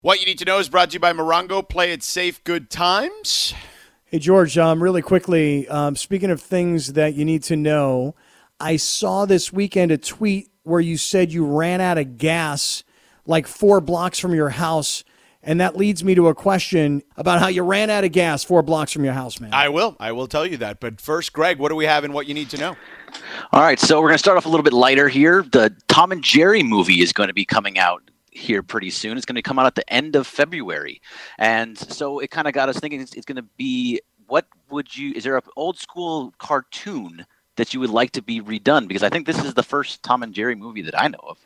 What you need to know is brought to you by Morongo. Play it safe, good times. Hey, George, um, really quickly, um, speaking of things that you need to know, I saw this weekend a tweet where you said you ran out of gas like four blocks from your house. And that leads me to a question about how you ran out of gas four blocks from your house, man. I will. I will tell you that. But first, Greg, what do we have and what you need to know? All right, so we're going to start off a little bit lighter here. The Tom and Jerry movie is going to be coming out here pretty soon. It's going to come out at the end of February, and so it kind of got us thinking. It's, it's going to be what would you? Is there an old school cartoon that you would like to be redone? Because I think this is the first Tom and Jerry movie that I know of.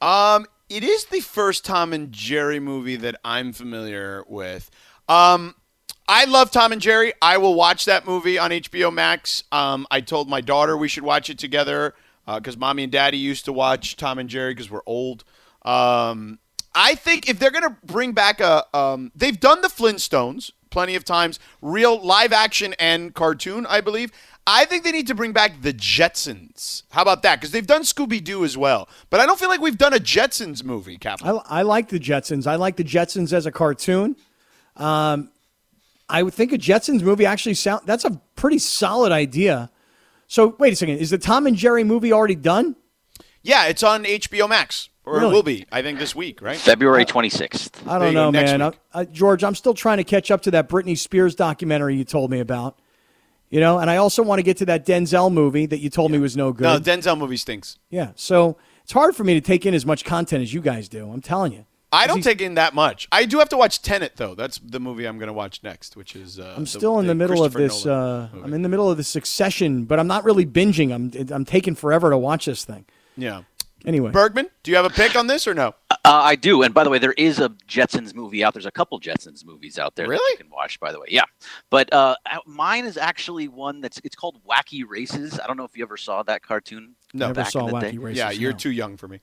Um, it is the first Tom and Jerry movie that I'm familiar with. Um, I love Tom and Jerry. I will watch that movie on HBO Max. Um, I told my daughter we should watch it together because mommy and daddy used to watch Tom and Jerry because we're old. Um, I think if they're going to bring back a, um, they've done the Flintstones plenty of times, real live action and cartoon, I believe. I think they need to bring back the Jetsons. How about that? Because they've done Scooby Doo as well, but I don't feel like we've done a Jetsons movie, Captain. I, I like the Jetsons. I like the Jetsons as a cartoon. Um, I would think a Jetsons movie actually sound that's a pretty solid idea. So wait a second, is the Tom and Jerry movie already done? Yeah, it's on HBO Max, or it Really? will be. I think this week, right? February twenty sixth. I There don't know, man. week. I, I, George, I'm still trying to catch up to that Britney Spears documentary you told me about. You know, and I also want to get to that Denzel movie that you told me was no good. No, Denzel movie stinks. yeah, so it's hard for me to take in as much content as you guys do. I'm telling you. I don't take in that much. I do have to watch Tenet though. That's the movie I'm going to watch next, which is. Uh, I'm still in the middle of this. Uh. I'm in the middle of the Succession, but I'm not really binging. I'm I'm taking forever to watch this thing. yeah. Anyway, Bergman, do you have a pick on this or no? Uh, I do, and by the way, there is a Jetsons movie out. There's a couple Jetsons movies out there that Really? you can watch. By the way, yeah. But uh, uh, mine is actually one that's it's called Wacky Races. I don't know if you ever saw that cartoon. No. I never back saw in the Wacky day. Races. yeah, you're no. too young for me.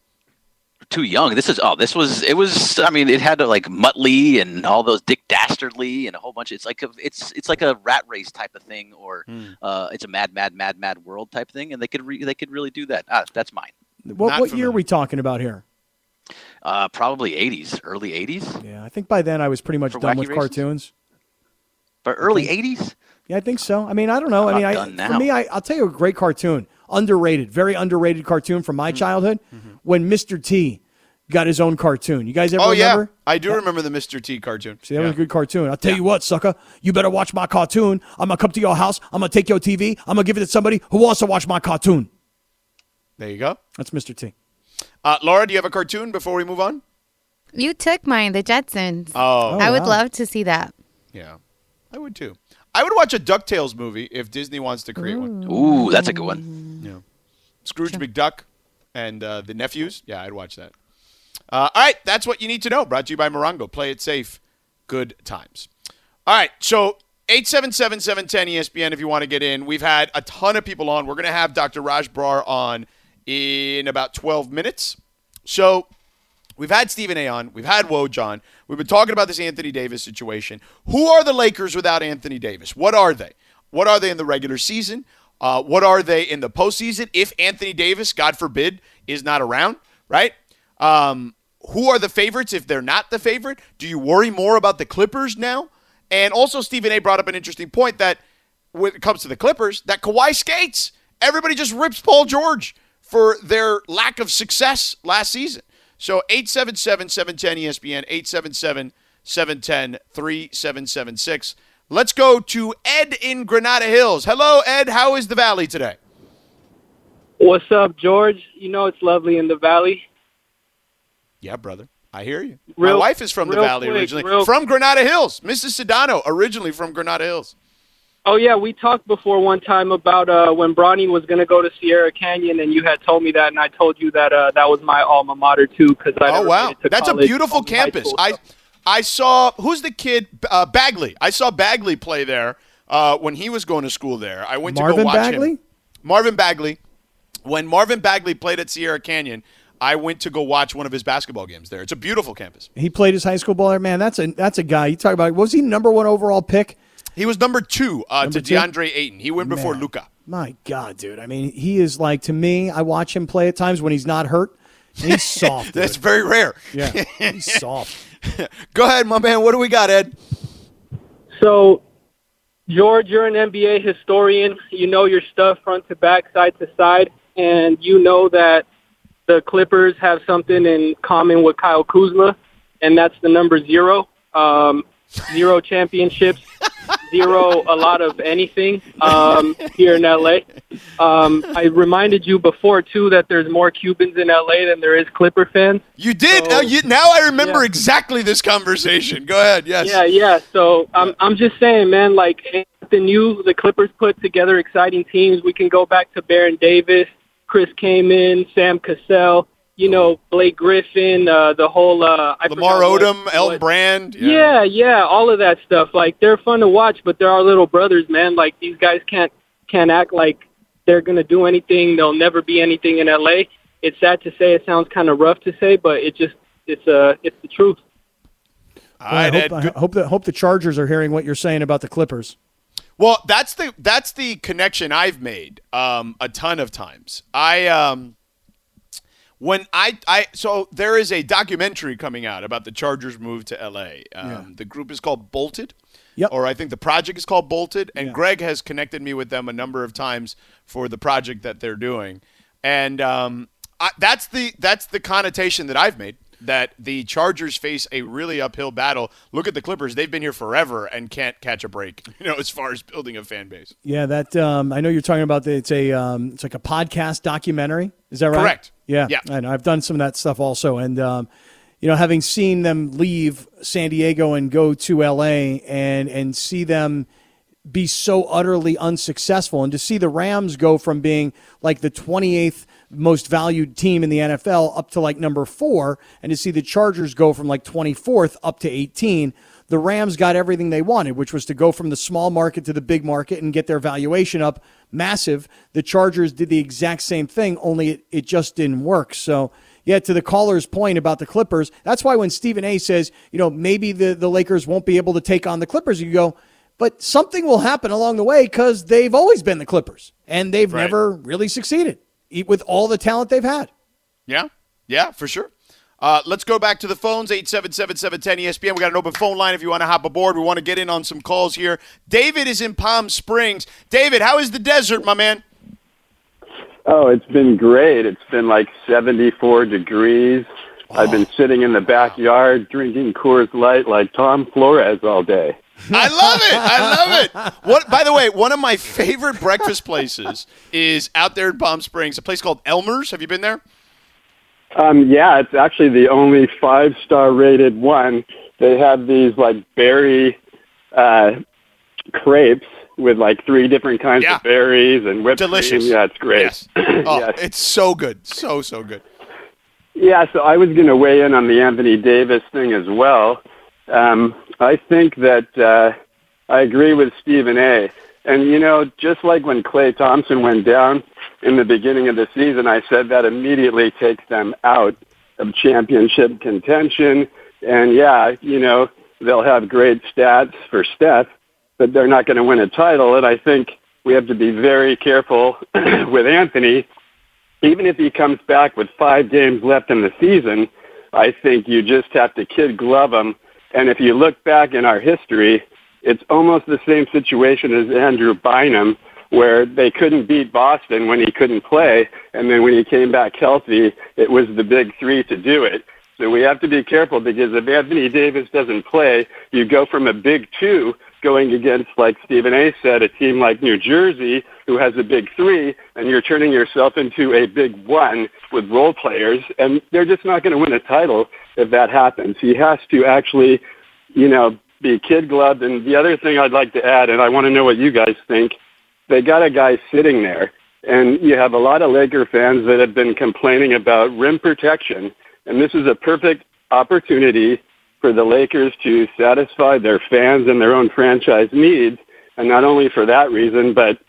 Too young. This is oh, this was it was. I mean, it had uh, like Muttley and all those Dick Dastardly and a whole bunch. It's like a it's it's like a rat race type of thing, or Hmm. uh, it's a mad mad mad mad world type thing, and they could re- they could really do that. Ah, that's mine. What, what year are we talking about here? Uh, probably 80s, early 80s, Yeah, I think by then I was pretty much For done with Races? cartoons. but early 80s. Yeah, I think so. I mean, I don't know. I I'm mean, I, for me, I, I'll tell you a great cartoon, underrated, very underrated cartoon from Mm-hmm. my childhood. When Mr. T got his own cartoon. You guys ever Oh yeah. I do remember the Mr. T cartoon. See, that Yeah. was a good cartoon. I'll tell you what, sucker. You better watch my cartoon. I'm gonna come to your house. I'm gonna take your TV. I'm gonna give it to somebody who wants to watch my cartoon. There you go. That's Mr. T. Uh, Laura, do you have a cartoon before we move on? You took mine, the Jetsons. Oh, I would wow. love to see that. yeah, I would too. I would watch a Ducktales movie if Disney wants to create one. Ooh, that's a good one. Yeah. Scrooge McDuck and uh, the nephews. Yeah, I'd watch that. Uh, all right, that's what you need to know. Brought to you by Morongo. Play it safe. Good times. All right, so 877 710 ESPN if you want to get in. We've had a ton of people on. We're going to have Dr. Raj Brar on in about 12 minutes. So we've had Stephen A on. We've had Woj on. We've been talking about this Anthony Davis situation. Who are the Lakers without Anthony Davis? What are they? What are they in the regular season? Uh, what are they in the postseason if Anthony Davis, God forbid, is not around, right? Um, who are the favorites if they're not the favorite? Do you worry more about the Clippers now? And also, Stephen A brought up an interesting point that when it comes to the Clippers, that Kawhi skates. Everybody just rips Paul George for their lack of success last season. So 877 710 ESPN, 877 710 3776. Let's go to Ed in Granada Hills. Hello, Ed. How is the Valley today? What's up, George? You know it's lovely in the valley. Yeah, brother. I hear you. Real- My wife is from the Valley quick, originally. From Granada Hills. Mrs. Sedano, originally from Granada Hills. Oh yeah, we talked before one time about uh, when Bronny was going to go to Sierra Canyon, and you had told me that, and I told you that uh, that was my alma mater too. Because I Oh wow, it to that's a beautiful campus. school, I so- I saw who's the kid uh, Bagley. I saw Bagley play there uh, when he was going to school there. I went to go watch it. Marvin Bagley? him. Marvin Bagley. When Marvin Bagley played at Sierra Canyon, I went to go watch one of his basketball games there. It's a beautiful campus. He played his high school ball there. Man, that's a that's a guy. You talk about was he number one overall pick? He was number two uh, Number to two? DeAndre Ayton. He went before Luka. My God, dude. I mean, he is like to me. I watch him play at times when he's not hurt. He's soft. That's dude. very rare. yeah, he's soft. Go ahead, my man. What do we got, Ed? So, George, you're an NBA historian. You know your stuff front to back, side to side, and you know that the Clippers have something in common with Kyle Kuzma, and that's the number zero. Um, zero championships, zero a lot of anything um, here in LA. Um, I reminded you before too that there's more Cubans in LA than there is Clipper fans. You did. So- now, you, now I remember Yeah. exactly this conversation. Go ahead. Yes. Yeah, yeah. So I'm I'm just saying, man. Like the new the Clippers put together exciting teams. We can go back to Baron Davis, Chris Kaman, Sam Cassell. You know Blake Griffin, uh, the whole uh, I Lamar forgot what- Odom, Elton Brand. Yeah, yeah, all of that stuff. Like they're fun to watch, but they're our little brothers, man. Like these guys can't can't act like they're gonna do anything. They'll never be anything in LA. It's sad to say. It sounds kind of rough to say, but it just it's uh it's the truth. All Boy, I hope, Ed. I hope that hope the Chargers are hearing what you're saying about the Clippers. Well, that's the that's the connection I've made um, a ton of times. I um, when I I so there is a documentary coming out about the Chargers move to L.A. Um, The group is called Bolted. Yep. Or I think the project is called Bolted, and Greg has connected me with them a number of times for the project that they're doing, and um, I, that's the that's the connotation that I've made that the Chargers face a really uphill battle. Look at the Clippers; they've been here forever and can't catch a break. You know, as far as building a fan base. Yeah, that um, I know you're talking about. The, it's a um, it's like a podcast documentary. Is that right? Correct. Yeah, Yeah. I know. I've done some of that stuff also, and um, you know, having seen them leave San Diego and go to L.A. and and see them be so utterly unsuccessful, and to see the Rams go from being like the 28th most valued team in the NFL up to like number four, and to see the Chargers go from like 24th up to 18. The Rams got everything they wanted, which was to go from the small market to the big market and get their valuation up massive. The Chargers did the exact same thing, only it, it just didn't work. So, yeah, to the caller's point about the Clippers, that's why when Stephen A says, you know, maybe the, the Lakers won't be able to take on the Clippers, you go, but something will happen along the way because they've always been the Clippers and they've Right. never really succeeded with all the talent they've had. Yeah, yeah, for sure. Uh, let's go back to the phones, 877-710-ESPN. We got an open phone line if you want to hop aboard. We want to get in on some calls here. David is in Palm Springs. David, how is the desert, my man? Oh, it's been great. It's been like 74 degrees. I've been sitting in the backyard drinking Coors Light like Tom Flores all day. I love it. I love it. What by the way, one of my favorite breakfast places is out there in Palm Springs, a place called Elmer's. Have you been there? Um, yeah, it's actually the only five star rated one. They have these like berry uh, crepes with like three different kinds Yeah. of berries and whipped Delicious. cream. Yeah, it's great. Yes. Oh, Yes. it's so good. So so good. Yeah, so I was going to weigh in on the Anthony Davis thing as well. Um, I think that uh, I agree with Stephen A. And, you know, just like when Klay Thompson went down in the beginning of the season, I said that immediately takes them out of championship contention. And, yeah, you know, they'll have great stats for Steph, but they're not going to win a title. And I think we have to be very careful with Anthony even if he comes back with five games left in the season, I think you just have to kid glove him. And if you look back in our history, it's almost the same situation as Andrew Bynum, where they couldn't beat Boston when he couldn't play, and then when he came back healthy, it was the big three to do it. So we have to be careful because if Anthony Davis doesn't play, you go from a big two going against, like Stephen A. said, a team like New Jersey who has a big three, and you're turning yourself into a big one with role players, and they're just not going to win a title if that happens. He has to actually, you know, be kid gloved. And the other thing I'd like to add, and I want to know what you guys think, they got a guy sitting there, and you have a lot of Laker fans that have been complaining about rim protection, and this is a perfect opportunity for the Lakers to satisfy their fans and their own franchise needs. And not only for that reason, but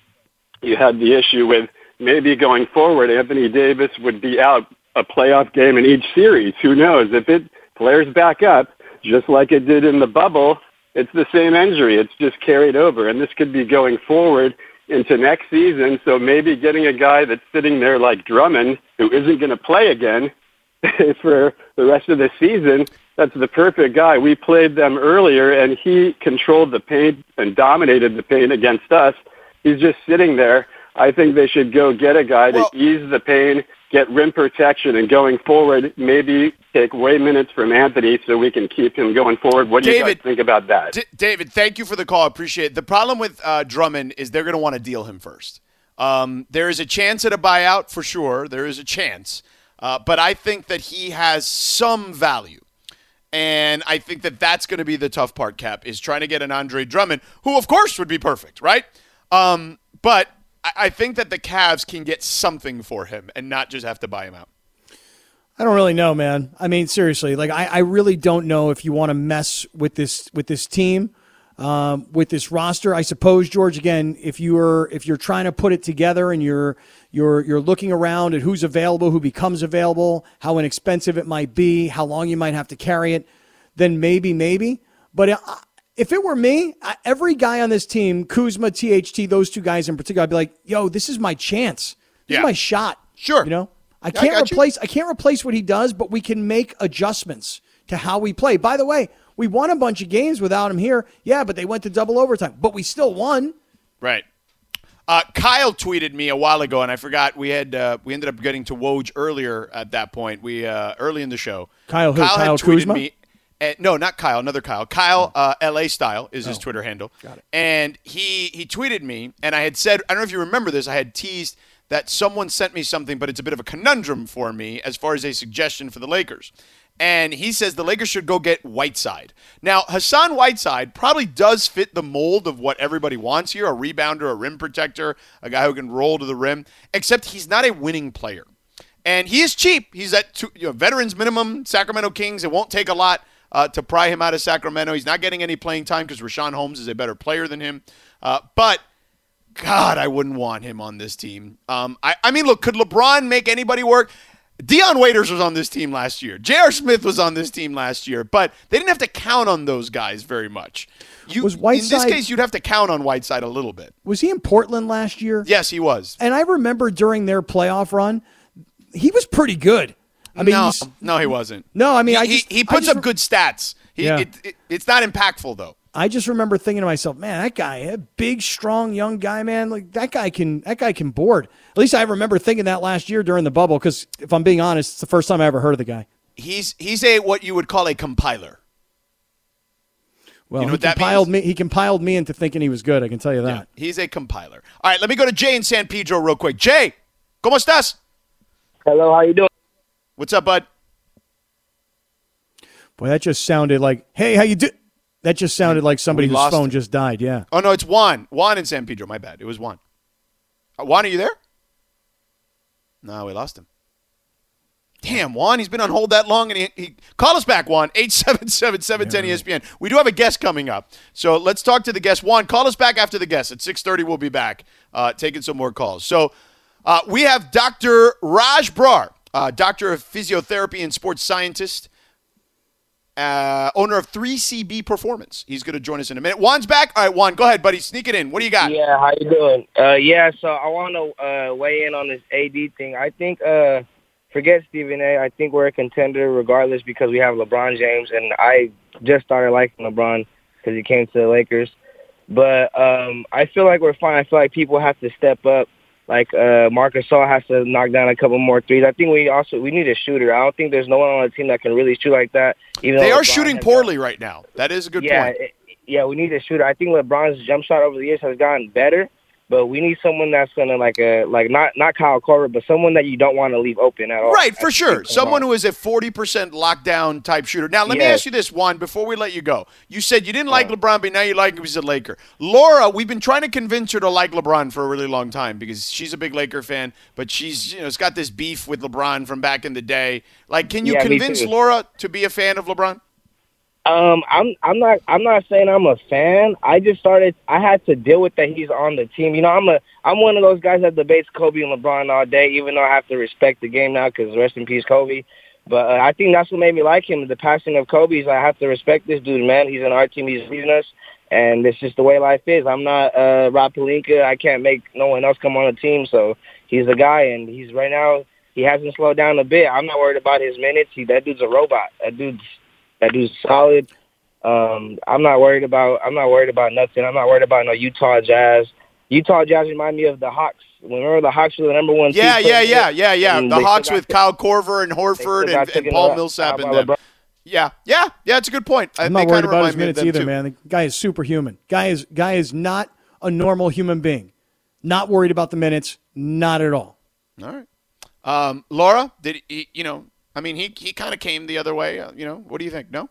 you had the issue with maybe going forward, Anthony Davis would be out a playoff game in each series. Who knows? If it flares back up, just like it did in the bubble, it's the same injury. It's just carried over. And this could be going forward into next season. So maybe getting a guy that's sitting there like Drummond, who isn't going to play again for the rest of the season, that's the perfect guy. We played them earlier, and he controlled the paint and dominated the paint against us. He's just sitting there. I think they should go get a guy to ease the pain, get rim protection, and going forward, maybe take away minutes from Anthony so we can keep him going forward. What do you David- guys think about that? D- David, thank you for the call. I appreciate it. The problem with uh, Drummond is they're going to want to deal him first. Um, there is a chance at a buyout for sure. There is a chance. Uh, but I think that he has some value. And I think that that's going to be the tough part, Cap, is trying to get an Andre Drummond, who, of course, would be perfect, right? Um, but I-, think that the Cavs can get something for him and not just have to buy him out. I don't really know, man. I mean, seriously, like I, I really don't know if you want to mess with this with this team, um, with this roster. I suppose, George, again, if you're if you're trying to put it together and you're you're you're looking around at who's available, who becomes available, how inexpensive it might be, how long you might have to carry it, then maybe, maybe. But if it were me, every guy on this team, Kuzma, THT, those two guys in particular, I'd be like, yo, this is my chance. This Yeah. is my shot. Sure. You know, I I can't you. replace I can't replace what he does, but we can make adjustments to how we play. By the way, we won a bunch of games without him here. Yeah, but they went to double overtime. But we still won. Right. Uh, Kyle tweeted me a while ago, and I forgot we had uh, we ended up getting to Woj earlier at that point. We uh, early in the show. Kyle who? had Kyle tweeted Kuzma? me. Uh, no, not Kyle. Another Kyle. Kyle uh, L.A. Style is his Twitter handle. Got it. And he he tweeted me, and I had said I don't know if you remember this. I had teased that someone sent me something, but it's a bit of a conundrum for me as far as a suggestion for the Lakers. And he says the Lakers should go get Whiteside. Now, Hassan Whiteside probably does fit the mold of what everybody wants here a rebounder, a rim protector, a guy who can roll to the rim, except he's not a winning player. And he is cheap. He's at two, you know, veterans minimum, Sacramento Kings. It won't take a lot uh, to pry him out of Sacramento. He's not getting any playing time because Richaun Holmes is a better player than him. Uh, but God, I wouldn't want him on this team. Um, I, I mean, look, could LeBron make anybody work? Dion Waiters was on this team last year. J.R. Smith was on this team last year, but they didn't have to count on those guys very much. You, Was in this case, you'd have to count on Whiteside a little bit. Was he in Portland last year? Yes, he was. And I remember during their playoff run, he was pretty good. I mean, no, no, he wasn't. No, I mean, he, I he- just- he, I puts just up good stats. He, Yeah. it, it, it's not impactful though. I just remember thinking to myself, man, that guy, a big, strong, young guy, man, like that guy can that guy can board. At least I remember thinking that last year during the bubble. Because if I'm being honest, it's the first time I ever heard of the guy. He's he's a what you would call a compiler. Well, You know he compiled me. He compiled me into thinking he was good. I can tell you that. He's a compiler. All right, let me go to Jay in San Pedro real quick. Jay, ¿cómo estás? Hello, how you doing? What's up, bud? Boy, that just sounded like, hey, how you do? That just sounded like somebody whose phone him. just died. Yeah. Oh no, it's Juan. Juan in San Pedro. My bad. It was Juan. Uh, Juan, are you there? No, we lost him. Damn, Juan, he's been on hold that long, and he, he call us back, Juan. 877-710-ESPN. We do have a guest coming up, so let's talk to the guest. Juan, call us back after the guest at six thirty. We'll be back uh, taking some more calls. So uh, we have Dr. Raj Brar, uh, doctor of physiotherapy and sports scientist uh, owner of 3CB Performance. He's going to join us in a minute. Juan's back. All right, Juan, go ahead, buddy. Sneak it in. What do you got? Yeah, how you doing? Uh, yeah, so I want to uh, weigh in on this AD thing. I think, uh, forget Stephen A. I think we're a contender regardless because we have LeBron James, and I just started liking LeBron because he came to the Lakers. But um, I feel like we're fine. I feel like people have to step up. Like uh, Marcus Gasol has to knock down a couple more threes. I think we also we need a shooter. I don't think there's no one on the team that can really shoot like that. Even They are LeBron shooting poorly right now. That is a good yeah, point. it- yeah, we need a shooter. I think LeBron's jump shot over the years has gotten better, but we need someone that's gonna like a like not not Kyle Korver, but someone that you don't want to leave open at all. Right, for sure. Someone who is a 40% lockdown type shooter. Now, let me ask you this, Juan, before we let you go. You said you didn't like uh-huh. LeBron, but now you like him as a Laker. Laura, we've been trying to convince her to like LeBron for a really long time because she's a big Laker fan, but she's, you know, it's got this beef with LeBron from back in the day. Like, can you Yeah, convince. Laura to be a fan of LeBron? Um, I'm I'm not I'm not saying I'm a fan. I just started. I had to deal with that he's on the team. You know, I'm a I'm one of those guys that debates Kobe and LeBron all day. Even though I have to respect the game now because rest in peace Kobe. But uh, I think that's what made me like him. The passing of Kobe's. I have to respect this dude, man. He's on our team. He's leading us, and it's just the way life is. I'm not uh, Rob Pelinka. I can't make no one else come on the team. So he's the guy, and he's right now. He hasn't slowed down a bit. I'm not worried about his minutes. He, that dude's a robot. That dude's that dude's solid. Um, I'm not worried about. I'm not worried about nothing. I'm not worried about no Utah Jazz. Utah Jazz remind me of the Hawks. Remember the Hawks were the number one. Yeah, seed yeah, yeah, yeah, yeah. The Hawks with Kyle Korver and Horford and, and Paul Millsap and them. Yeah, yeah, yeah. It's a good point. I- I'm not worried about his minutes either, too. man. The guy is superhuman. Guy is guy is not a normal human being. Not worried about the minutes. Not at all. All right. Um, Laura, did he, you know? I mean, he he kind of came the other way. Uh, you know, what do you think? No.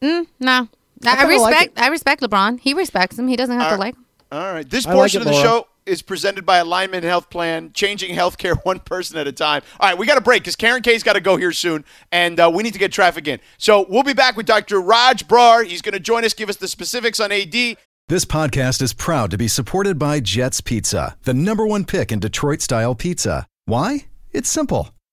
Mm, no. I I, kinda like respect. I respect LeBron. He respects him. He doesn't have All to right. like. him. All right. This I like portion it, of the Laura. show is presented by Alignment Health Plan, changing healthcare one person at a time. All right, we got a break because Karen K's got to go here soon, and uh, we need to get traffic in. So we'll be back with Dr. Raj Brar. He's going to join us, give us the specifics on AD. This podcast is proud to be supported by Jets Pizza, the number one pick in Detroit style pizza. Why? It's simple.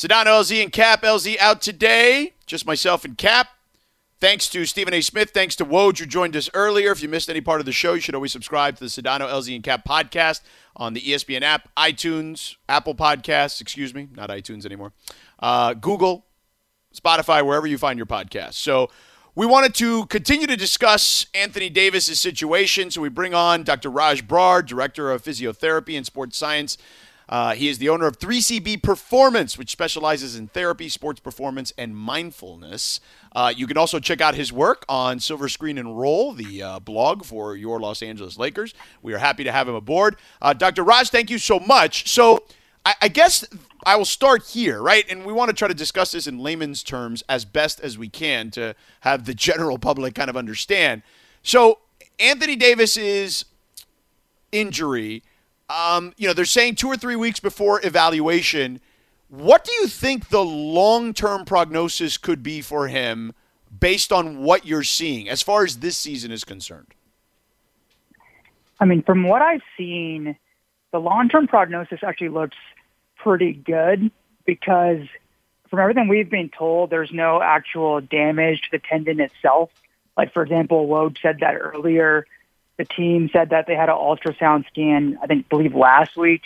Sedano, LZ, and Cap. LZ out today. Just myself and Cap. Thanks to Stephen A. Smith. Thanks to Woj, who joined us earlier. If you missed any part of the show, you should always subscribe to the Sedano, LZ, and Cap podcast on the ESPN app, iTunes, Apple Podcasts, excuse me, not iTunes anymore, uh, Google, Spotify, wherever you find your podcast. So we wanted to continue to discuss Anthony Davis's situation. So we bring on Dr. Raj Brar, Director of Physiotherapy and Sports Science. Uh, he is the owner of 3CB Performance, which specializes in therapy, sports performance, and mindfulness. Uh, you can also check out his work on Silver Screen and Roll, the uh, blog for your Los Angeles Lakers. We are happy to have him aboard. Uh, Dr. Raj, thank you so much. So I, I guess I will start here, right? And we want to try to discuss this in layman's terms as best as we can to have the general public kind of understand. So Anthony Davis's injury, um, you know, they're saying two or three weeks before evaluation. What do you think the long-term prognosis could be for him based on what you're seeing as far as this season is concerned? I mean, from what I've seen, the long-term prognosis actually looks pretty good because from everything we've been told, there's no actual damage to the tendon itself. Like, for example, Woj said that earlier. The team said that they had an ultrasound scan, I think, believe last week,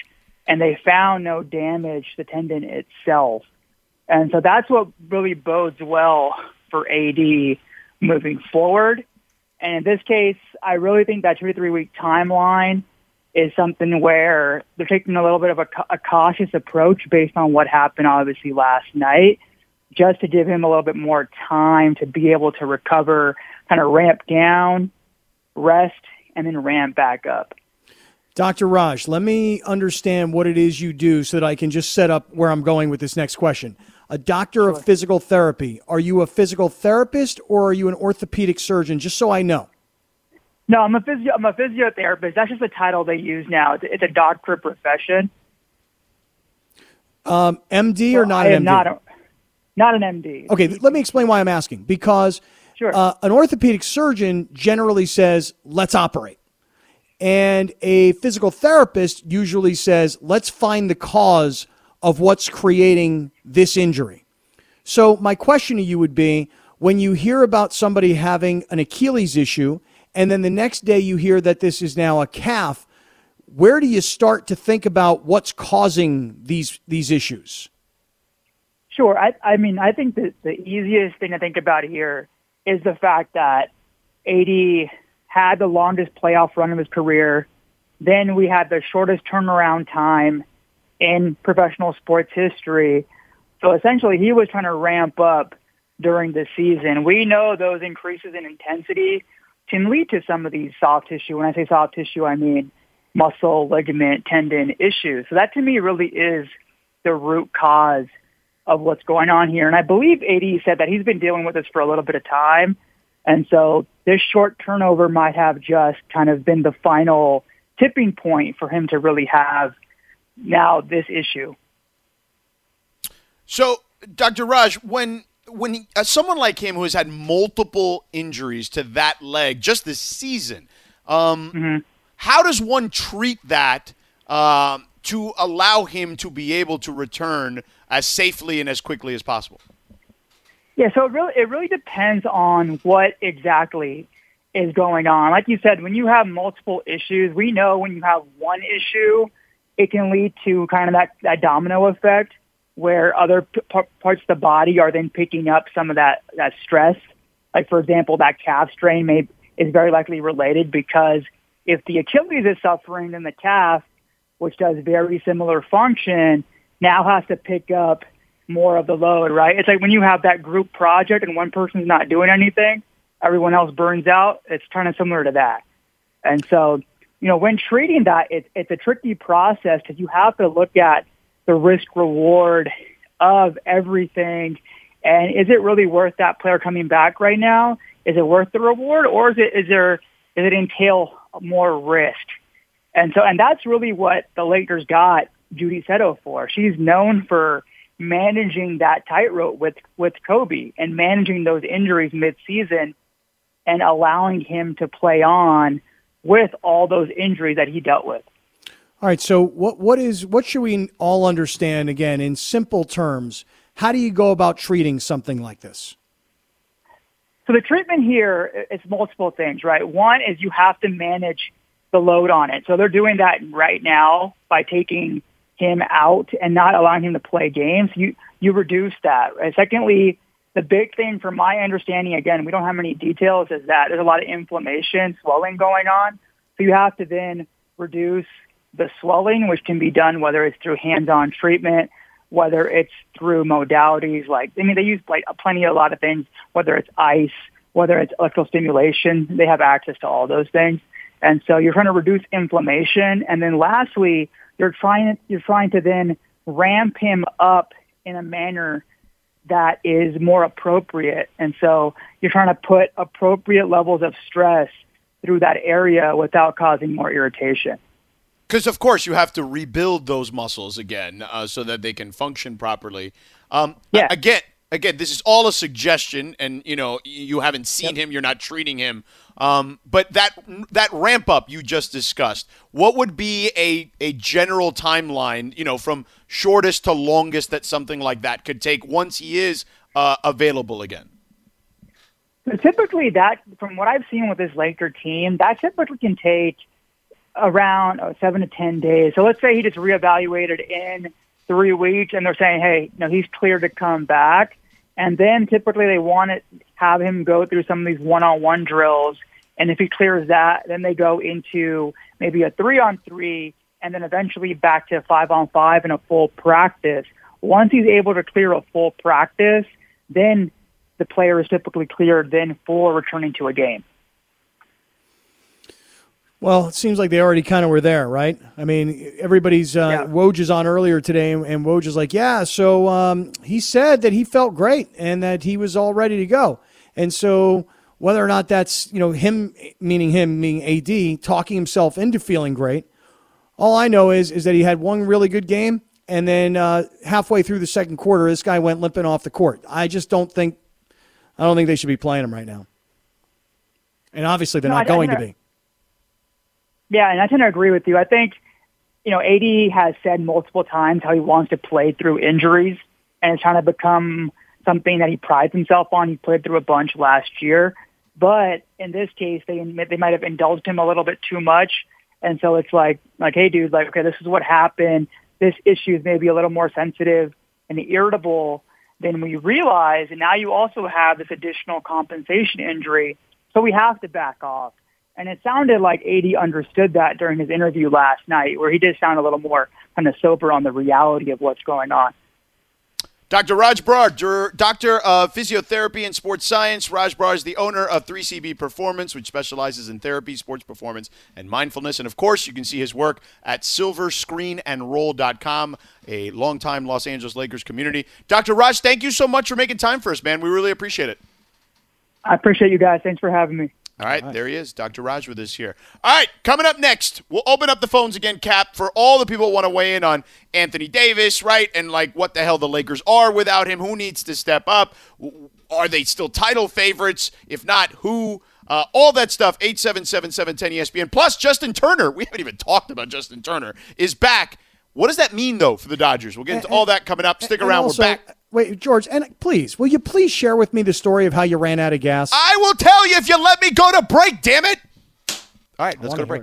and they found no damage to the tendon itself. And so that's what really bodes well for AD moving forward. And in this case, I really think that two to three week timeline is something where they're taking a little bit of a, a cautious approach based on what happened obviously last night, just to give him a little bit more time to be able to recover, kind of ramp down, rest, and then ramp back up. Dr. Raj, let me understand what it is you do so that I can just set up where I'm going with this next question. A doctor of physical therapy. Are you a physical therapist or are you an orthopedic surgeon? Just so I know. No, I'm a physio. I'm a physiotherapist. That's just the title they use now. It's, a doctor profession. Um, MD or not I an MD? Not, a, not an MD. Okay, let me explain why I'm asking. Because uh, an orthopedic surgeon generally says, let's operate. And a physical therapist usually says, let's find the cause of what's creating this injury. So, my question to you would be when you hear about somebody having an Achilles issue, and then the next day you hear that this is now a calf, where do you start to think about what's causing these, these issues? Sure. I, I mean, I think that the easiest thing to think about here is the fact that AD had the longest playoff run of his career. Then we had the shortest turnaround time in professional sports history. So essentially, he was trying to ramp up during the season. We know those increases in intensity can lead to some of these soft tissue. When I say soft tissue, I mean muscle, ligament, tendon issues. So that to me really is the root cause of what's going on here. And I believe AD said that he's been dealing with this for a little bit of time. And so this short turnover might have just kind of been the final tipping point for him to really have now this issue. So, Dr. Raj, when when he, uh, someone like him who has had multiple injuries to that leg just this season, um, Mm-hmm. how does one treat that um, to allow him to be able to return as safely and as quickly as possible? Yeah, so it really it really depends on what exactly is going on. Like you said, when you have multiple issues, we know when you have one issue, it can lead to kind of that, that domino effect where other p- parts of the body are then picking up some of that, that stress. Like for example, that calf strain may is very likely related because if the Achilles is suffering, then the calf, which does very similar function, now has to pick up more of the load, right? It's like when you have that group project and one person's not doing anything, everyone else burns out. It's kind of similar to that. And so, you know, when treating that, it's it's a tricky process because you have to look at the risk reward of everything. And is it really worth that player coming back right now? Is it worth the reward or is it, is there, does it entail more risk? And so, and that's really what the Lakers got Judy Seto for. She's known for managing that tightrope with, with Kobe and managing those injuries mid-season and allowing him to play on with all those injuries that he dealt with. All right. So what what is what should we all understand again in simple terms? How do you go about treating something like this? So the treatment here is multiple things, right? One is you have to manage the load on it. So they're doing that right now by taking him out and not allowing him to play games. You you reduce that. Right? Secondly, the big thing from my understanding, again, we don't have many details, is that there's a lot of inflammation, swelling going on. So you have to then reduce the swelling, which can be done whether it's through hands-on treatment, whether it's through modalities like I mean they use like plenty a lot of things, whether it's ice, whether it's electrical stimulation, they have access to all those things. And so you're trying to reduce inflammation, and then lastly, you're trying you're trying to then ramp him up in a manner that is more appropriate. And so you're trying to put appropriate levels of stress through that area without causing more irritation. Because of course you have to rebuild those muscles again uh, so that they can function properly. Um, yeah. Again, again, this is all a suggestion, and you know you haven't seen him, you're not treating him. Um, but that that ramp up you just discussed, what would be a a general timeline? You know, from shortest to longest that something like that could take once he is uh, available again. So typically, that from what I've seen with this Laker team, that typically can take around uh, seven to ten days. So let's say he just reevaluated in three weeks, and they're saying, "Hey, no, he's clear to come back." And then typically they want to have him go through some of these one-on-one drills, and if he clears that, then they go into maybe a three-on-three, and then eventually back to five-on-five in a full practice. Once he's able to clear a full practice, then the player is typically cleared then for returning to a game. Well, it seems like they already kind of were there, right? I mean, everybody's uh, Yeah. Woj is on earlier today, and Woj is like, "Yeah." So um, he said that he felt great and that he was all ready to go. And so, whether or not that's you know him, meaning him, meaning AD, talking himself into feeling great, all I know is is that he had one really good game, and then uh, halfway through the second quarter, this guy went limping off the court. I just don't think, I don't think they should be playing him right now. And obviously, they're No, not going to be. Yeah, and I tend to agree with you. I think, you know, AD has said multiple times how he wants to play through injuries and it's trying to become something that he prides himself on. He played through a bunch last year. But in this case, they they might have indulged him a little bit too much. And so it's like, like, hey, dude, like, okay, this is what happened. This issue is maybe a little more sensitive and irritable than we realize. And now you also have this additional compensation injury. So we have to back off. And it sounded like AD understood that during his interview last night, where he did sound a little more kind of sober on the reality of what's going on. Dr. Raj Brar, Doctor of Physiotherapy and Sports Science. Raj Brar is the owner of 3CB Performance, which specializes in therapy, sports performance, and mindfulness. And of course, you can see his work at silverscreenandroll.com, a longtime Los Angeles Lakers community. Dr. Raj, thank you so much for making time for us, man. We really appreciate it. I appreciate you guys. Thanks for having me. All right, there he is, Dr. Raj with us here. All right, coming up next, we'll open up the phones again, Cap, for all the people who want to weigh in on Anthony Davis, right? And like what the hell the Lakers are without him. Who needs to step up? Are they still title favorites? If not, who? Uh, all that stuff, 877 ESPN. Plus, Justin Turner, we haven't even talked about Justin Turner, is back. What does that mean, though, for the Dodgers? We'll get into all that coming up. Stick around. also- We're back. Wait, George, and please, will you please share with me the story of how you ran out of gas? I will tell you if you let me go to break, damn it. All right, let's go to break.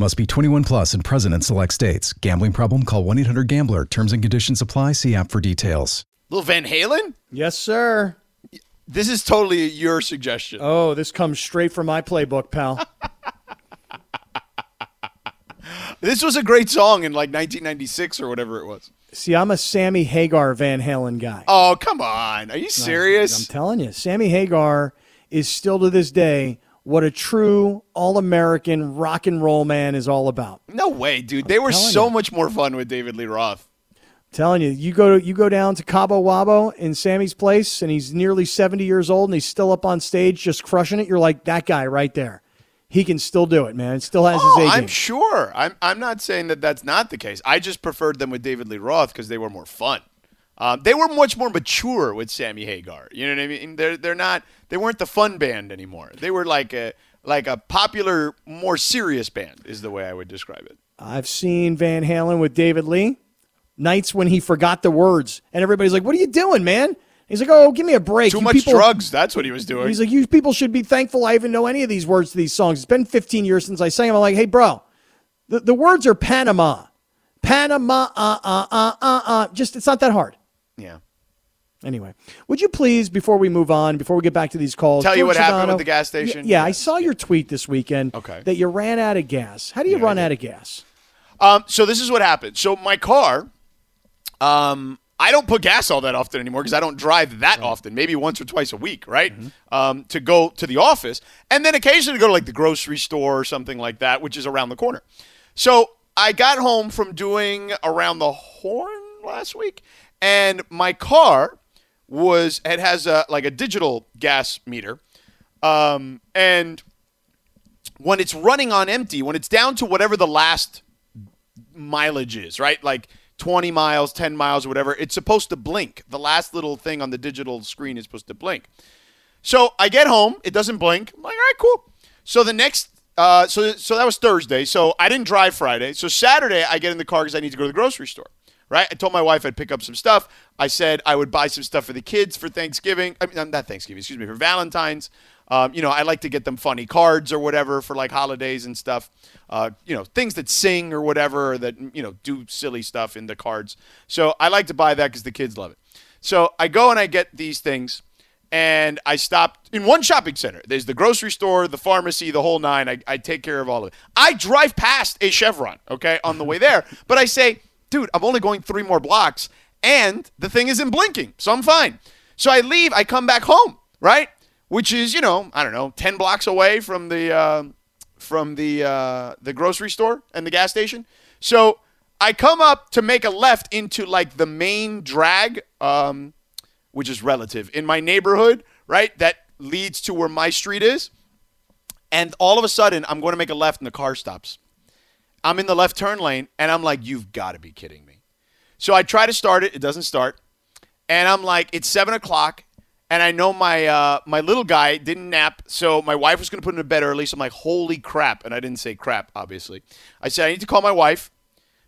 Must be 21 plus and present in select states. Gambling problem? Call 1 800 Gambler. Terms and conditions apply. See app for details. Little Van Halen? Yes, sir. This is totally your suggestion. Oh, this comes straight from my playbook, pal. This was a great song in like 1996 or whatever it was. See, I'm a Sammy Hagar Van Halen guy. Oh, come on. Are you serious? I'm telling you, Sammy Hagar is still to this day what a true all American rock and roll man is all about. no way, dude. They were so you. much more fun with David Lee Roth. telling you, you go to you go down to Cabo Wabo in Sammy's place, and he's nearly 70 years old, and he's still up on stage just crushing it. You're like that guy right there. He can still do it, man. It still has Oh, his I'm sure. I'm, I'm not saying that that's not the case. I just preferred them with David Lee Roth because they were more fun. Um, they were much more mature with Sammy Hagar. You know what I mean? They're they're not. They weren't the fun band anymore. They were like a like a popular, more serious band is the way I would describe it. I've seen Van Halen with David Lee. Nights when he forgot the words, and everybody's like, "What are you doing, man?" He's like, "Oh, give me a break." Too You much people- drugs. That's what he was doing. He's like, "You people should be thankful I even know any of these words to these songs. It's been 15 years since I sang them." I'm like, "Hey, bro, the, the words are Panama, Panama, uh, uh, uh, uh, uh. Just it's not that hard." Yeah. Anyway, would you please, before we move on, before we get back to these calls, Tell you what happened with the gas station? Yeah, I saw your tweet this weekend. Okay. That you ran out of gas. How do you run out of gas? Um, so this is what happened. So my car, um, I don't put gas all that often anymore because I don't drive that often. Maybe once or twice a week, right? Um, to go to the office, and then occasionally to go to like the grocery store or something like that, which is around the corner. So I got home from doing around the horn last week, and my car was it has a like a digital gas meter, um, and when it's running on empty, when it's down to whatever the last mileage is, right? Like 20 miles, 10 miles, or whatever, it's supposed to blink. The last little thing on the digital screen is supposed to blink. So I get home, it doesn't blink. I'm like, all right, cool. So the next, uh, so so that was Thursday. So I didn't drive Friday. So Saturday, I get in the car because I need to go to the grocery store. Right? I told my wife I'd pick up some stuff. I said I would buy some stuff for the kids for Thanksgiving. I mean, not Thanksgiving, excuse me, for Valentine's. Um, you know, I like to get them funny cards or whatever for like holidays and stuff. Uh, you know, things that sing or whatever or that you know do silly stuff in the cards. So I like to buy that because the kids love it. So I go and I get these things, and I stopped in one shopping center. There's the grocery store, the pharmacy, the whole nine. I, I take care of all of it. I drive past a Chevron, okay, on the way there, but I say, dude, I'm only going three more blocks, and the thing isn't blinking, so I'm fine. So I leave. I come back home, right? Which is, you know, I don't know, ten blocks away from the uh, from the uh, the grocery store and the gas station. So I come up to make a left into like the main drag, um, which is relative in my neighborhood, right? That leads to where my street is. And all of a sudden, I'm going to make a left, and the car stops. I'm in the left turn lane, and I'm like, "You've got to be kidding me!" So I try to start it; it doesn't start, and I'm like, "It's seven o'clock." And I know my uh, my little guy didn't nap, so my wife was going to put him to bed early. So I'm like, "Holy crap!" And I didn't say crap, obviously. I said, "I need to call my wife."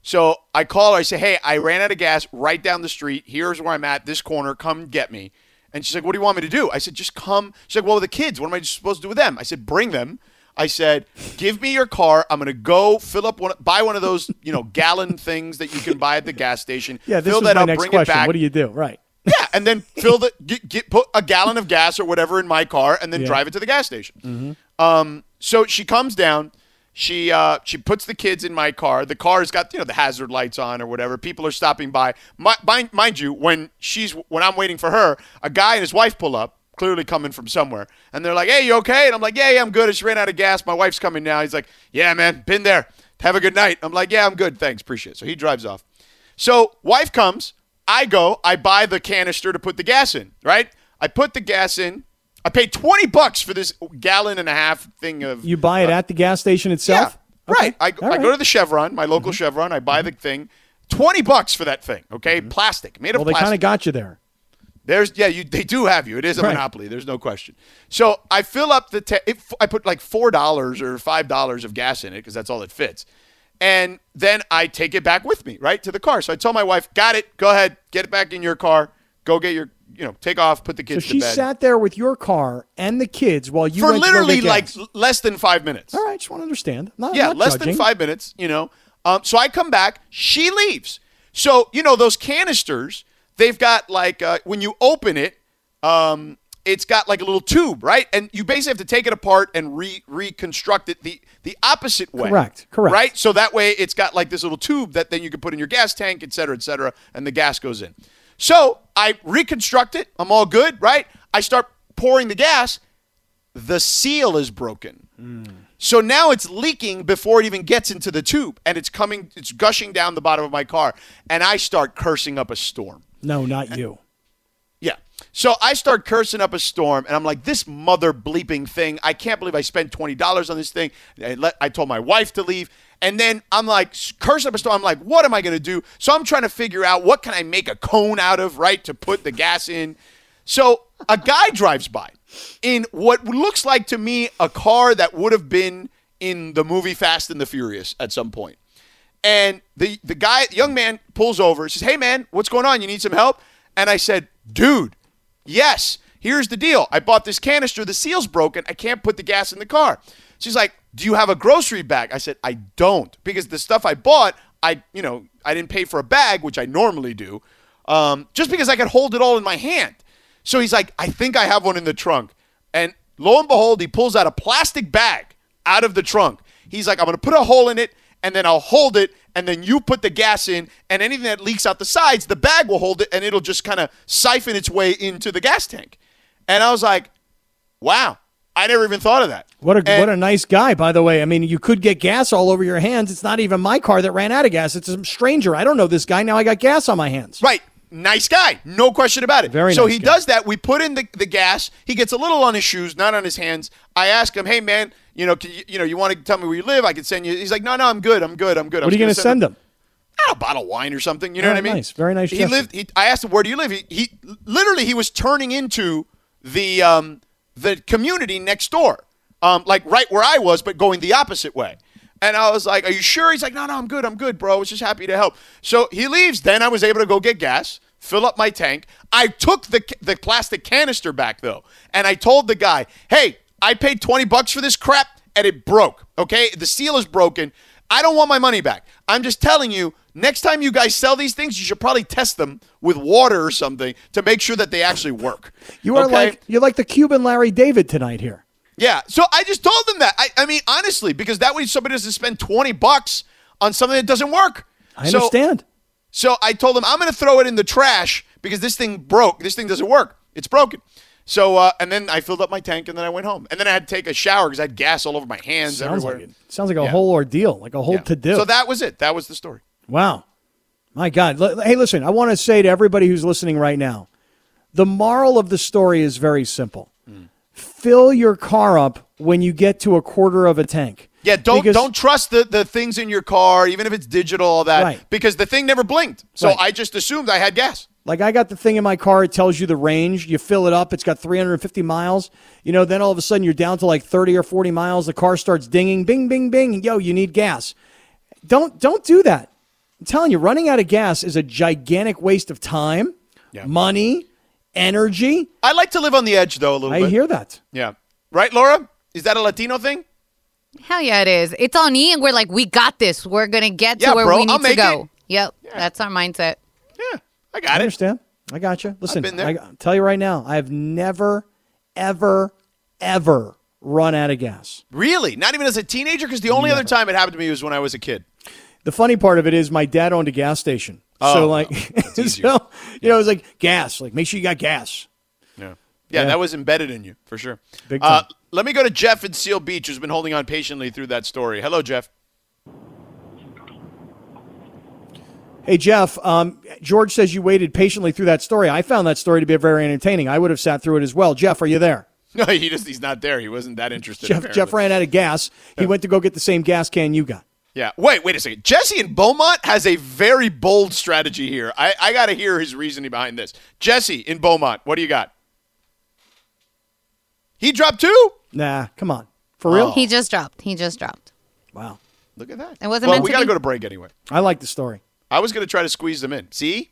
So I call her. I say, "Hey, I ran out of gas right down the street. Here's where I'm at. This corner. Come get me." And she's like, "What do you want me to do?" I said, "Just come." She's like, "Well, with the kids. What am I supposed to do with them?" I said, "Bring them." I said, "Give me your car. I'm going to go fill up one, buy one of those, you know, gallon things that you can buy at the gas station. Yeah, this fill that my up, next bring question. it back. What do you do? Right. Yeah, and then fill the get, get put a gallon of gas or whatever in my car, and then Yeah. drive it to the gas station. Mm-hmm. Um, so she comes down. She uh, she puts the kids in my car. The car's got you know the hazard lights on or whatever. People are stopping by. My, mind, mind you, when she's when I'm waiting for her, a guy and his wife pull up, clearly coming from somewhere, and they're like, "Hey, you okay?" And I'm like, "Yeah, yeah, I'm good. I just ran out of gas. My wife's coming now." He's like, "Yeah, man, been there. Have a good night." I'm like, "Yeah, I'm good. Thanks, appreciate it." So he drives off. So wife comes, I go, I buy the canister to put the gas in, right? I put the gas in. I paid 20 bucks for this gallon and a half thing of You buy it uh, at the gas station itself? yeah, right. I, All I. Mm-hmm. go to the Chevron, my local mm-hmm. Chevron, I buy mm-hmm. the thing. 20 bucks for that thing, okay? Mm-hmm. Plastic, made of Well, they kind of got you there. There's yeah, you they do have you. It is a Right. monopoly. There's no question. So I fill up the ta- if I put like four dollars or five dollars of gas in it because that's all it fits, and then I take it back with me right to the car. So I tell my wife, "Got it. Go ahead, get it back in your car. Go get your you know take off, put the So kids bed." She sat there with your car and the kids while you for went to go literally like less than five minutes. All right, just want to understand. Not, yeah, not less judging. than five minutes, you know. Um, so I come back, she leaves. So, you know, those canisters, they've got like, uh, when you open it, um, it's got like a little tube, right? And you basically have to take it apart and re- reconstruct it the, the opposite way. Correct, correct. Right? So that way it's got like this little tube that then you can put in your gas tank, et cetera, et cetera, and the gas goes in. So I reconstruct it. I'm all good, right? I start pouring the gas. The seal is broken. So now it's leaking before it even gets into the tube and it's coming, it's gushing down the bottom of my car. And I start cursing up a storm. No, not you. Yeah. So I start cursing up a storm, and I'm like, this mother bleeping thing. I can't believe I spent twenty dollars on this thing. I, let, I told my wife to leave, and then I'm like cursing up a storm. I'm like, what am I going to do? So I'm trying to figure out what can I make a cone out of, right, to put the gas in. So a guy drives by in what looks like to me a car that would have been in the movie Fast and the Furious at some point. And the the guy, young man, pulls over. Says, "Hey, man, what's going on? You need some help?" And I said, "Dude, yes. Here's the deal. I bought this canister. The seal's broken. I can't put the gas in the car." She's like, "Do you have a grocery bag?" I said, "I don't because the stuff I bought, I you know, I didn't pay for a bag, which I normally do, um, just because I could hold it all in my hand." So he's like, "I think I have one in the trunk." And lo and behold, he pulls out a plastic bag out of the trunk. He's like, I'm going to put a hole in it and then I'll hold it and then you put the gas in and anything that leaks out the sides, the bag will hold it and it'll just kind of siphon its way into the gas tank. And I was like, wow, I never even thought of that. What a And- what a nice guy, by the way. I mean, you could get gas all over your hands. It's not even my car that ran out of gas. It's a stranger. I don't know this guy. Now I got gas on my hands. Right. Nice guy. No question about it. Very so nice he guy. does that. We put in the, the gas. He gets a little on his shoes, not on his hands. I ask him, hey, man, you know, can you, you know, you want to tell me where you live? I can send you. He's like, no, no, I'm good. I'm good. I'm good. What are you going gonna to send him? a bottle of wine or something. You know Oh, what I mean? nice. Very nice He gesture. lived. He, I asked him, "Where do you live?" He, he literally he was turning into the um, the community next door, um, like right where I was, but going the opposite way. And I was like, "Are you sure?" He's like, "No, no, I'm good. I'm good, bro. I was just happy to help." So he leaves. Then I was able to go get gas, fill up my tank. I took the the plastic canister back though, and I told the guy, "Hey, I paid twenty bucks for this crap, and it broke. Okay, the seal is broken." I don't want my money back. I'm just telling you, next time you guys sell these things, you should probably test them with water or something to make sure that they actually work. You are Okay? like you're like the Cuban Larry David tonight here. Yeah. So I just told them that. I, I mean, honestly, because that way somebody doesn't spend 20 bucks on something that doesn't work. I So- understand. so I told them I'm going to throw it in the trash because this thing broke. This thing doesn't work. It's broken. So uh, and then I filled up my tank and then I went home and then I had to take a shower because I had gas all over my hands Sounds everywhere. like it. Sounds like a Yeah. whole ordeal, like a whole to do. So that was it. That was the story. Wow. My God. Hey, listen, I want to say to everybody who's listening right now the moral of the story is very simple. Fill your car up when you get to a quarter of a tank. Yeah, don't Because- don't trust the, the things in your car, even if it's digital, all that, Right. because the thing never blinked. So Right. I just assumed I had gas. Like I got the thing in my car, it tells you the range. You fill it up, it's got 350 miles. You know, then all of a sudden you're down to like 30 or 40 miles. The car starts dinging, bing, bing, bing. Yo, you need gas. Don't don't do that. I'm telling you, running out of gas is a gigantic waste of time, money, energy. I like to live on the edge, though, a little I bit. hear that. Yeah. Right, Laura? Is that a Latino thing? Hell yeah, it is. It's on E, and we're like, we got this. We're gonna get to Yeah, where bro, we need I'll to make go. it. Yep, that's our mindset. I I got it. I understand. I got you. Listen, been there. I I'll tell you right now, I have never, ever, ever run out of gas. Really? Not even as a teenager? Because the only other time it happened to me was when I was a kid. The funny part of it is my dad owned a gas station. Oh, so like, well, so, you know, it was like gas. Like, make sure you got gas. Yeah. Yeah, Yeah. that was embedded in you for sure. Big Uh, time. let me go to Jeff in Seal Beach, who's been holding on patiently through that story. Hello, Jeff. Hey Jeff, um, George says you waited patiently through that story. I found that story to be very entertaining. I would have sat through it as well. Jeff, are you there? No, he just he's not there. He wasn't that interested. Jeff. Jeff ran out of gas. He went to go get the same gas can you got. Yeah. Wait, wait a second. Jesse in Beaumont has a very bold strategy here. I, I got to hear his reasoning behind this. Jesse in Beaumont, what do you got? He dropped two? Nah, come on. For real? He just dropped. He just dropped. Wow. Look at that. It wasn't well, meant we got to be. go to break anyway. I like the story. I was going to try to squeeze them in. See?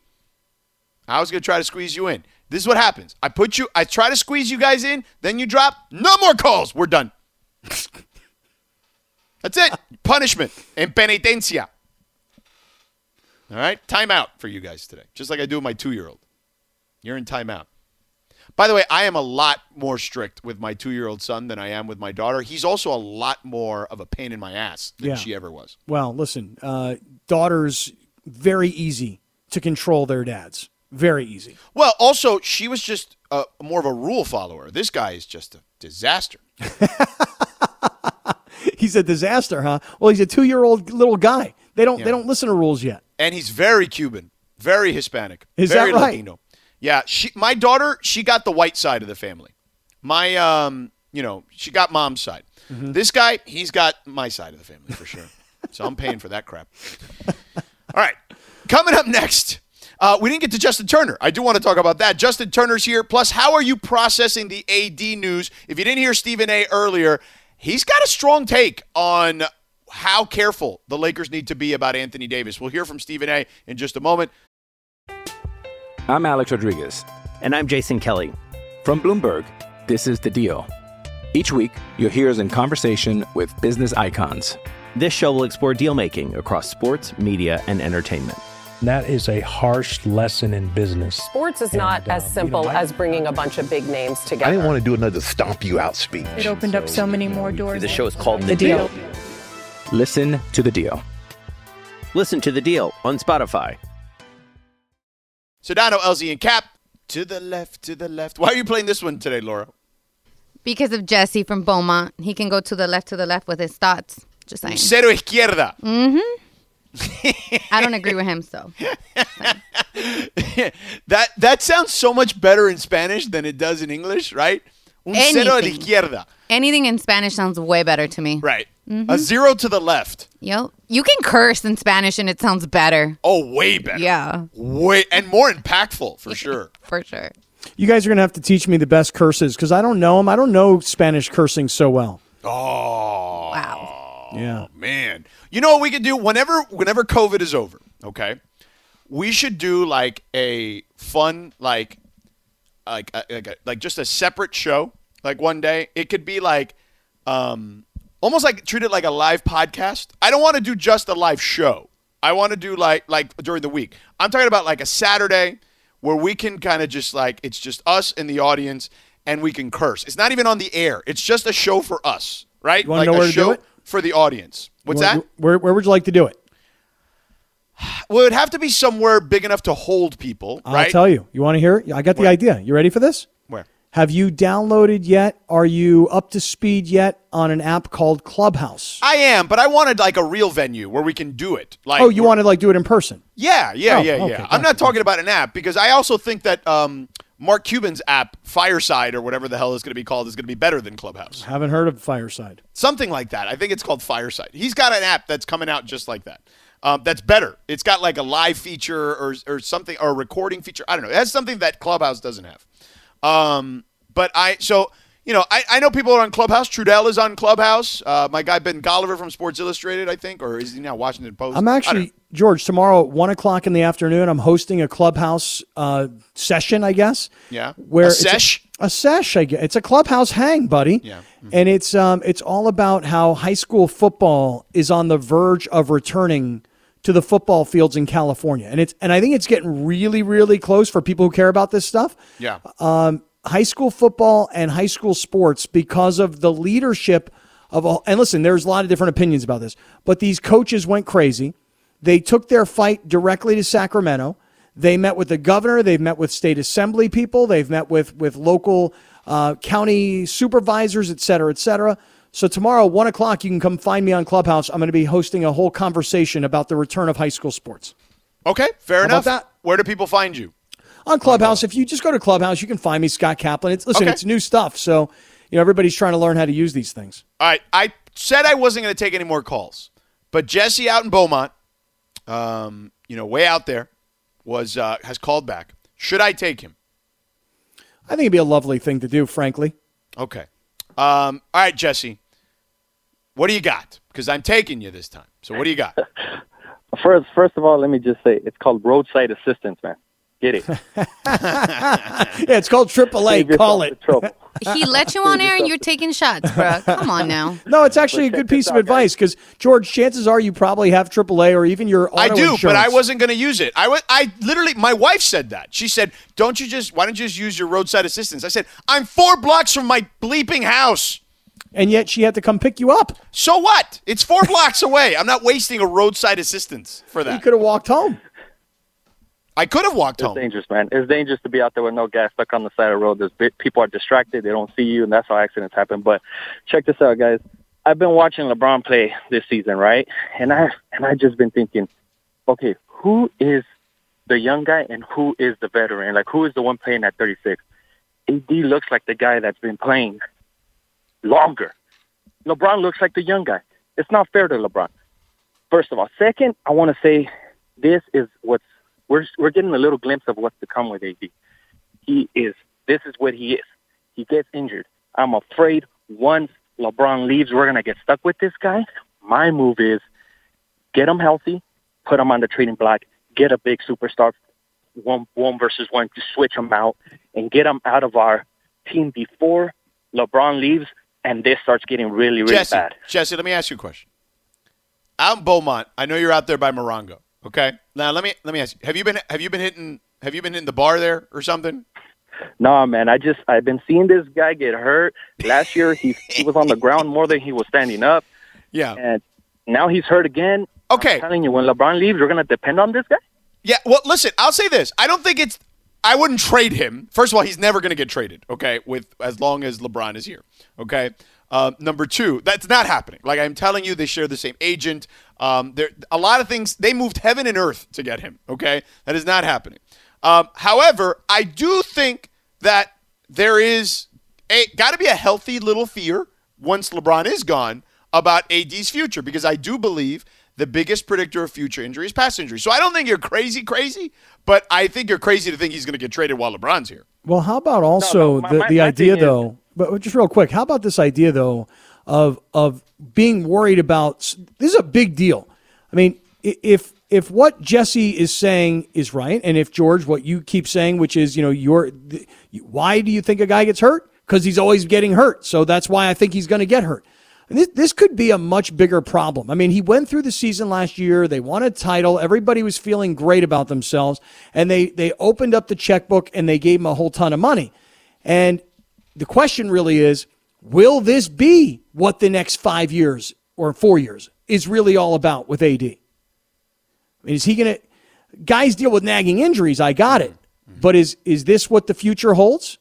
I was going to try to squeeze you in. This is what happens. I put you, I try to squeeze you guys in, then you drop. No more calls. We're done. That's it. Punishment and penitencia. All right? Timeout for you guys today, just like I do with my two year old. You're in timeout. By the way, I am a lot more strict with my two year old son than I am with my daughter. He's also a lot more of a pain in my ass than Yeah. she ever was. Well, listen, uh, daughters very easy to control their dads. Very easy. Well, also, she was just uh, more of a rule follower. This guy is just a disaster. He's a disaster, huh? Well, he's a two-year-old little guy. They don't Yeah. they don't listen to rules yet. And he's very Cuban, very Hispanic, Is very that right? Latino. Yeah, she, my daughter, she got the white side of the family. My, um, you know, she got mom's side. Mm-hmm. This guy, he's got my side of the family for sure. so I'm paying for that crap. All right, coming up next. Uh, we didn't get to Justin Turner. I do want to talk about that. Justin Turner's here. Plus, how are you processing the AD news? If you didn't hear Stephen A. earlier, he's got a strong take on how careful the Lakers need to be about Anthony Davis. We'll hear from Stephen A. in just a moment. I'm Alex Rodriguez. And I'm Jason Kelly. From Bloomberg, this is The Deal. Each week, you'll hear us in conversation with business icons. This show will explore deal making across sports, media, and entertainment. That is a harsh lesson in business. Sports is not as simple as bringing a bunch of big names together. I didn't want to do another stomp you out speech. It opened up so many more doors. The show is called The Deal. Listen to The Deal. Listen to the deal on Spotify. Sedano, LZ, and Kap. To the left, to the left. Why are you playing this one today, Laura? Because of Jesse from Beaumont, he can go to the left, to the left with his thoughts. Just saying. Cero izquierda. Mm-hmm. I don't agree with him, so. that that sounds so much better in Spanish than it does in English, right? Un cero a la Anything. izquierda. Anything in Spanish sounds way better to me. Right. Mhm. A zero to the left. Yep. You can curse in Spanish and it sounds better. Oh, way better. Yeah, Way and more impactful for sure. for sure. You guys are gonna have to teach me the best curses because I don't know them. I don't know Spanish cursing so well. Oh. Wow. Yeah. Man. You know what we could do whenever whenever COVID is over, okay? We should do like a fun like like a, like, a, like just a separate show like one day. It could be like um almost like treat it like a live podcast. I don't want to do just a live show. I want to do like like during the week. I'm talking about like a Saturday where we can kind of just like it's just us and the audience and we can curse. It's not even on the air. It's just a show for us, right? You wanna like know a where to do it? For the audience. What's where, that? Where, where would you like to do it? Well, it'd have to be somewhere big enough to hold people, I'll right? tell you. You want to hear it? I got the idea. You ready for this? Where? Have you downloaded yet? Are you up to speed yet on an app called Clubhouse? I am, but I wanted like a real venue where we can do it. Like, oh, you want to like do it in person? Yeah, yeah, Oh, yeah, okay, yeah. I'm not talking about an app because I also think that um, Mark Cuban's app, Fireside or whatever the hell is going to be called, is going to be better than Clubhouse. Haven't heard of Fireside. Something like that. I think it's called Fireside. He's got an app that's coming out just like that. Um, that's better. It's got like a live feature or, or something or a recording feature. I don't know. It has something that Clubhouse doesn't have. Um, but I so you know, I, I know people are on Clubhouse. Trudell is on Clubhouse. Uh, my guy Ben Golliver from Sports Illustrated, I think, or is he now Washington Post? I'm actually George tomorrow at one o'clock in the afternoon. I'm hosting a clubhouse uh, session, I guess. Yeah. where A sesh? A, sesh, I guess. It's a clubhouse hang, buddy. Yeah. And it's um it's all about how high school football is on the verge of returning to the football fields in California, and it's and I think it's getting really really close for people who care about this stuff Yeah. um, high school football and high school sports because of the leadership of all. And listen, there's a lot of different opinions about this, but these coaches went crazy. They took their fight directly to Sacramento. They met with the governor. They've met with state assembly people. They've met with with local uh, county supervisors, et cetera, et cetera. So tomorrow, one o'clock, you can come find me on Clubhouse. I'm going to be hosting a whole conversation about the return of high school sports. Okay, fair How enough. Where do people find you? On Clubhouse. If you just go to Clubhouse, you can find me, Scott Kaplan. It's listen, Okay. it's new stuff, so you know everybody's trying to learn how to use these things. All right, I said I wasn't going to take any more calls, but Jesse out in Beaumont, um, you know, way out there, was uh, has called back. Should I take him? I think it'd be a lovely thing to do, frankly. Okay. Um, all right, Jesse. What do you got? Because I'm taking you this time. So what do you got? First, first of all, let me just say it's called roadside assistance, man. Get it? yeah, it's called AAA. Call it. He let you on air and you're taking shots, bro. Come on now. No, it's actually a good piece of advice because George, chances are you probably have AAA or even your auto I do, but I wasn't going to use it. I was, I literally, my wife said that. She said, "Don't you just? Why don't you just use your roadside assistance?" I said, "I'm four blocks from my bleeping house." And yet she had to come pick you up. So what? It's four blocks away. I'm not wasting a roadside assistance for that. You that. could have walked home. I could have walked It's home. It's dangerous, man. It's dangerous to be out there with no gas, stuck on the side of the road. There's people are distracted; they don't see you, and that's how accidents happen. But check this out, guys. I've been watching LeBron play this season, right? And I and I just been thinking, okay, who is the young guy and who is the veteran? Like, who is the one playing at 36? AD looks like the guy that's been playing longer. LeBron looks like the young guy. It's not fair to LeBron. First of all, second, I want to say this is what's we're we're getting a little glimpse of what's to come with AD. He is this is what he is. He gets injured. I'm afraid once LeBron leaves, we're gonna get stuck with this guy. My move is get him healthy, put him on the trading block, get a big superstar, one one versus one, to switch him out and get him out of our team before LeBron leaves, and this starts getting really really Jesse, bad. Jesse, let me ask you a question. Out in Beaumont, I know you're out there by Morongo. Okay. Now let me let me ask you: Have you been have you been hitting have you been hitting the bar there or something? No, man, I just I've been seeing this guy get hurt. Last year he he was on the ground more than he was standing up. Yeah. And now he's hurt again. Okay. I'm telling you, when LeBron leaves, we're gonna depend on this guy. Yeah. Well, listen, I'll say this: I don't think it's. I wouldn't trade him. First of all, he's never going to get traded. Okay, with as long as LeBron is here. Okay. Uh, number two, that's not happening. Like I'm telling you, they share the same agent. Um, there a lot of things. They moved heaven and earth to get him. Okay, that is not happening. Um, however, I do think that there is a got to be a healthy little fear once LeBron is gone about AD's future because I do believe the biggest predictor of future injury is past injury. So I don't think you're crazy, crazy, but I think you're crazy to think he's going to get traded while LeBron's here. Well, how about also my- the, my- the my idea thing is- though? But just real quick, how about this idea though of of being worried about this is a big deal. I mean, if if what Jesse is saying is right, and if George, what you keep saying, which is you know, you're why do you think a guy gets hurt? Because he's always getting hurt, so that's why I think he's going to get hurt. And this, this could be a much bigger problem. I mean, he went through the season last year. They won a title. Everybody was feeling great about themselves. And they, they opened up the checkbook and they gave him a whole ton of money. And the question really is will this be what the next five years or four years is really all about with AD? I mean, is he going to. Guys deal with nagging injuries. I got it. But is, is this what the future holds?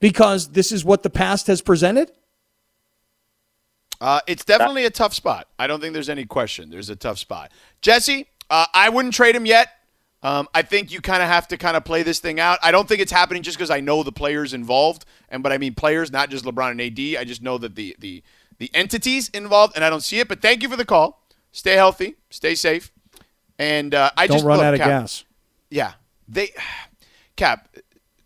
Because this is what the past has presented? Uh, it's definitely a tough spot. I don't think there's any question. There's a tough spot. Jesse, uh, I wouldn't trade him yet. Um, I think you kind of have to kind of play this thing out. I don't think it's happening just because I know the players involved, and but I mean players, not just LeBron and AD. I just know that the the the entities involved, and I don't see it. But thank you for the call. Stay healthy, stay safe, and uh, I Don't just run look, out of Kap, gas. Yeah, they Kap.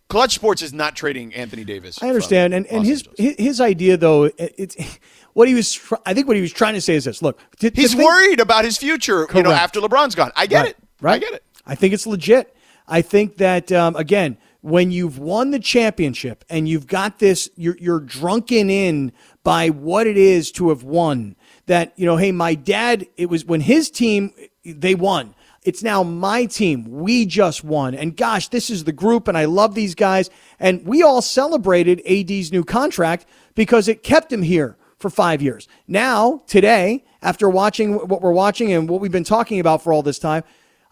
Clutch Sports is not trading Anthony Davis. I understand, and and his his his idea though, it- it's what he was. tr- I think what he was trying to say is this: Look, He's worried about his future, you know, after LeBron's gone. I get Right, it. Right. I get it. I think it's legit. I think that um, again, when you've won the championship and you've got this, you're, you're drunken in by what it is to have won. That you know, hey, my dad. It was when his team they won. It's now my team. We just won. And gosh, this is the group, and I love these guys. And we all celebrated AD's new contract because it kept him here for five years. Now, today, after watching what we're watching and what we've been talking about for all this time,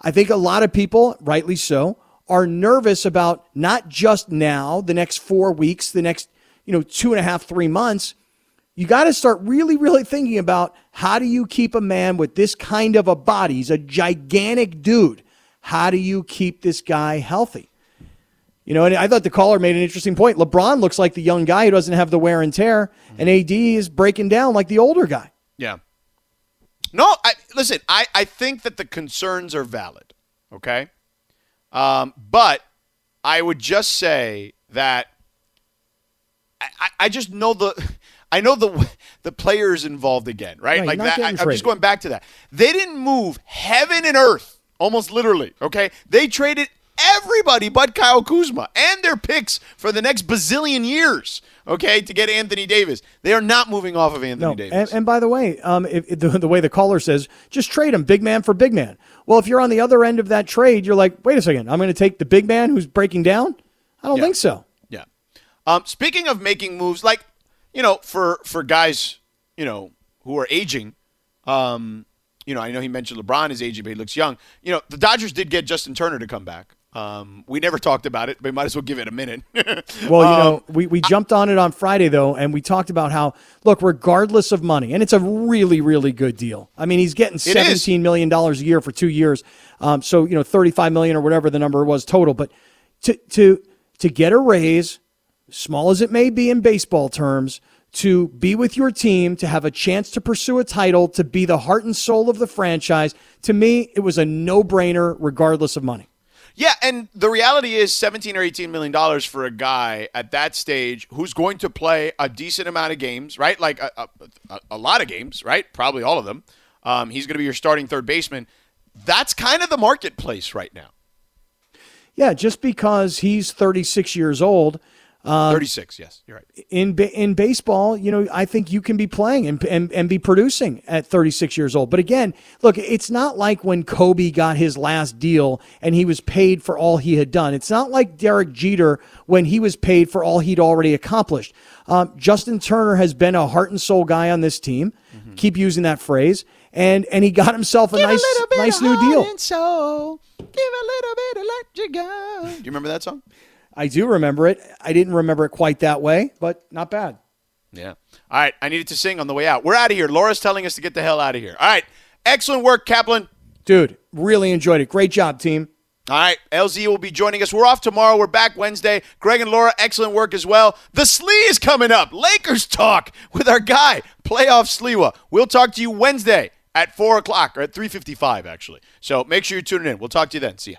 I think a lot of people, rightly so, are nervous about not just now, the next four weeks, the next, you know, two and a half, three months. You got to start really, really thinking about how do you keep a man with this kind of a body? He's a gigantic dude. How do you keep this guy healthy? You know, and I thought the caller made an interesting point. LeBron looks like the young guy who doesn't have the wear and tear, and AD is breaking down like the older guy. Yeah. No, I, listen. I, I think that the concerns are valid. Okay, um, but I would just say that I, I- just know the I know the the players involved again, right? Right, like that. I, I'm just going back to that. They didn't move heaven and earth, almost literally. Okay, they traded everybody but Kyle Kuzma and their picks for the next bazillion years. Okay, to get Anthony Davis. They are not moving off of Anthony No, Davis. and, and by the way, um, if, if the, the way the caller says, just trade him, big man for big man. Well, if you're on the other end of that trade, you're like, wait a second, I'm going to take the big man who's breaking down. I don't Yeah. think so. Yeah. Um, speaking of making moves, like you know, for for guys, you know, who are aging, um, you know, I know he mentioned LeBron is aging, but he looks young. You know, the Dodgers did get Justin Turner to come back. Um, we never talked about it, but we might as well give it a minute. Well, you Um, know, we, we jumped on it on Friday, though, and we talked about how, look, regardless of money, and it's a really, really good deal. I mean, he's getting $17 million a year for two years. Um, so, you know, 35 million or whatever the number was total. But to, to, to get a raise, small as it may be in baseball terms, to be with your team, to have a chance to pursue a title, to be the heart and soul of the franchise, to me, it was a no brainer, regardless of money. Yeah, and the reality is 17 or 18 million dollars for a guy at that stage who's going to play a decent amount of games, right? Like a, a, a- lot of games, right? Probably all of them. Um, he's going to be your starting third baseman. That's kind of the marketplace right now. Yeah, just because he's 36 years old. Um, 36, yes, you're right. in in baseball, you know, I think you can be playing and, and and be producing at 36 years old. But again, look, it's not like when Kobe got his last deal and he was paid for all he had done. It's not like Derek Jeter when he was paid for all he'd already accomplished. Um, Justin Turner has been a heart and soul guy on this team. Keep using that phrase, and and he got himself a nice nice new deal. And So give a little bit of let you go. Do you remember that song? I do remember it. I didn't remember it quite that way, but not bad. Yeah. All right. I needed to sing on the way out. We're out of here. Laura's telling us to get the hell out of here. All right. Excellent work, Kaplan. Dude, really enjoyed it. Great job, team. All right. LZ will be joining us. We're off tomorrow. We're back Wednesday. Greg and Laura, excellent work as well. The Slee is coming up. Lakers talk with our guy, Playoff Sleewa. We'll talk to you Wednesday at 4 o'clock or at 3.55, actually. So make sure you're tuning in. We'll talk to you then. See ya.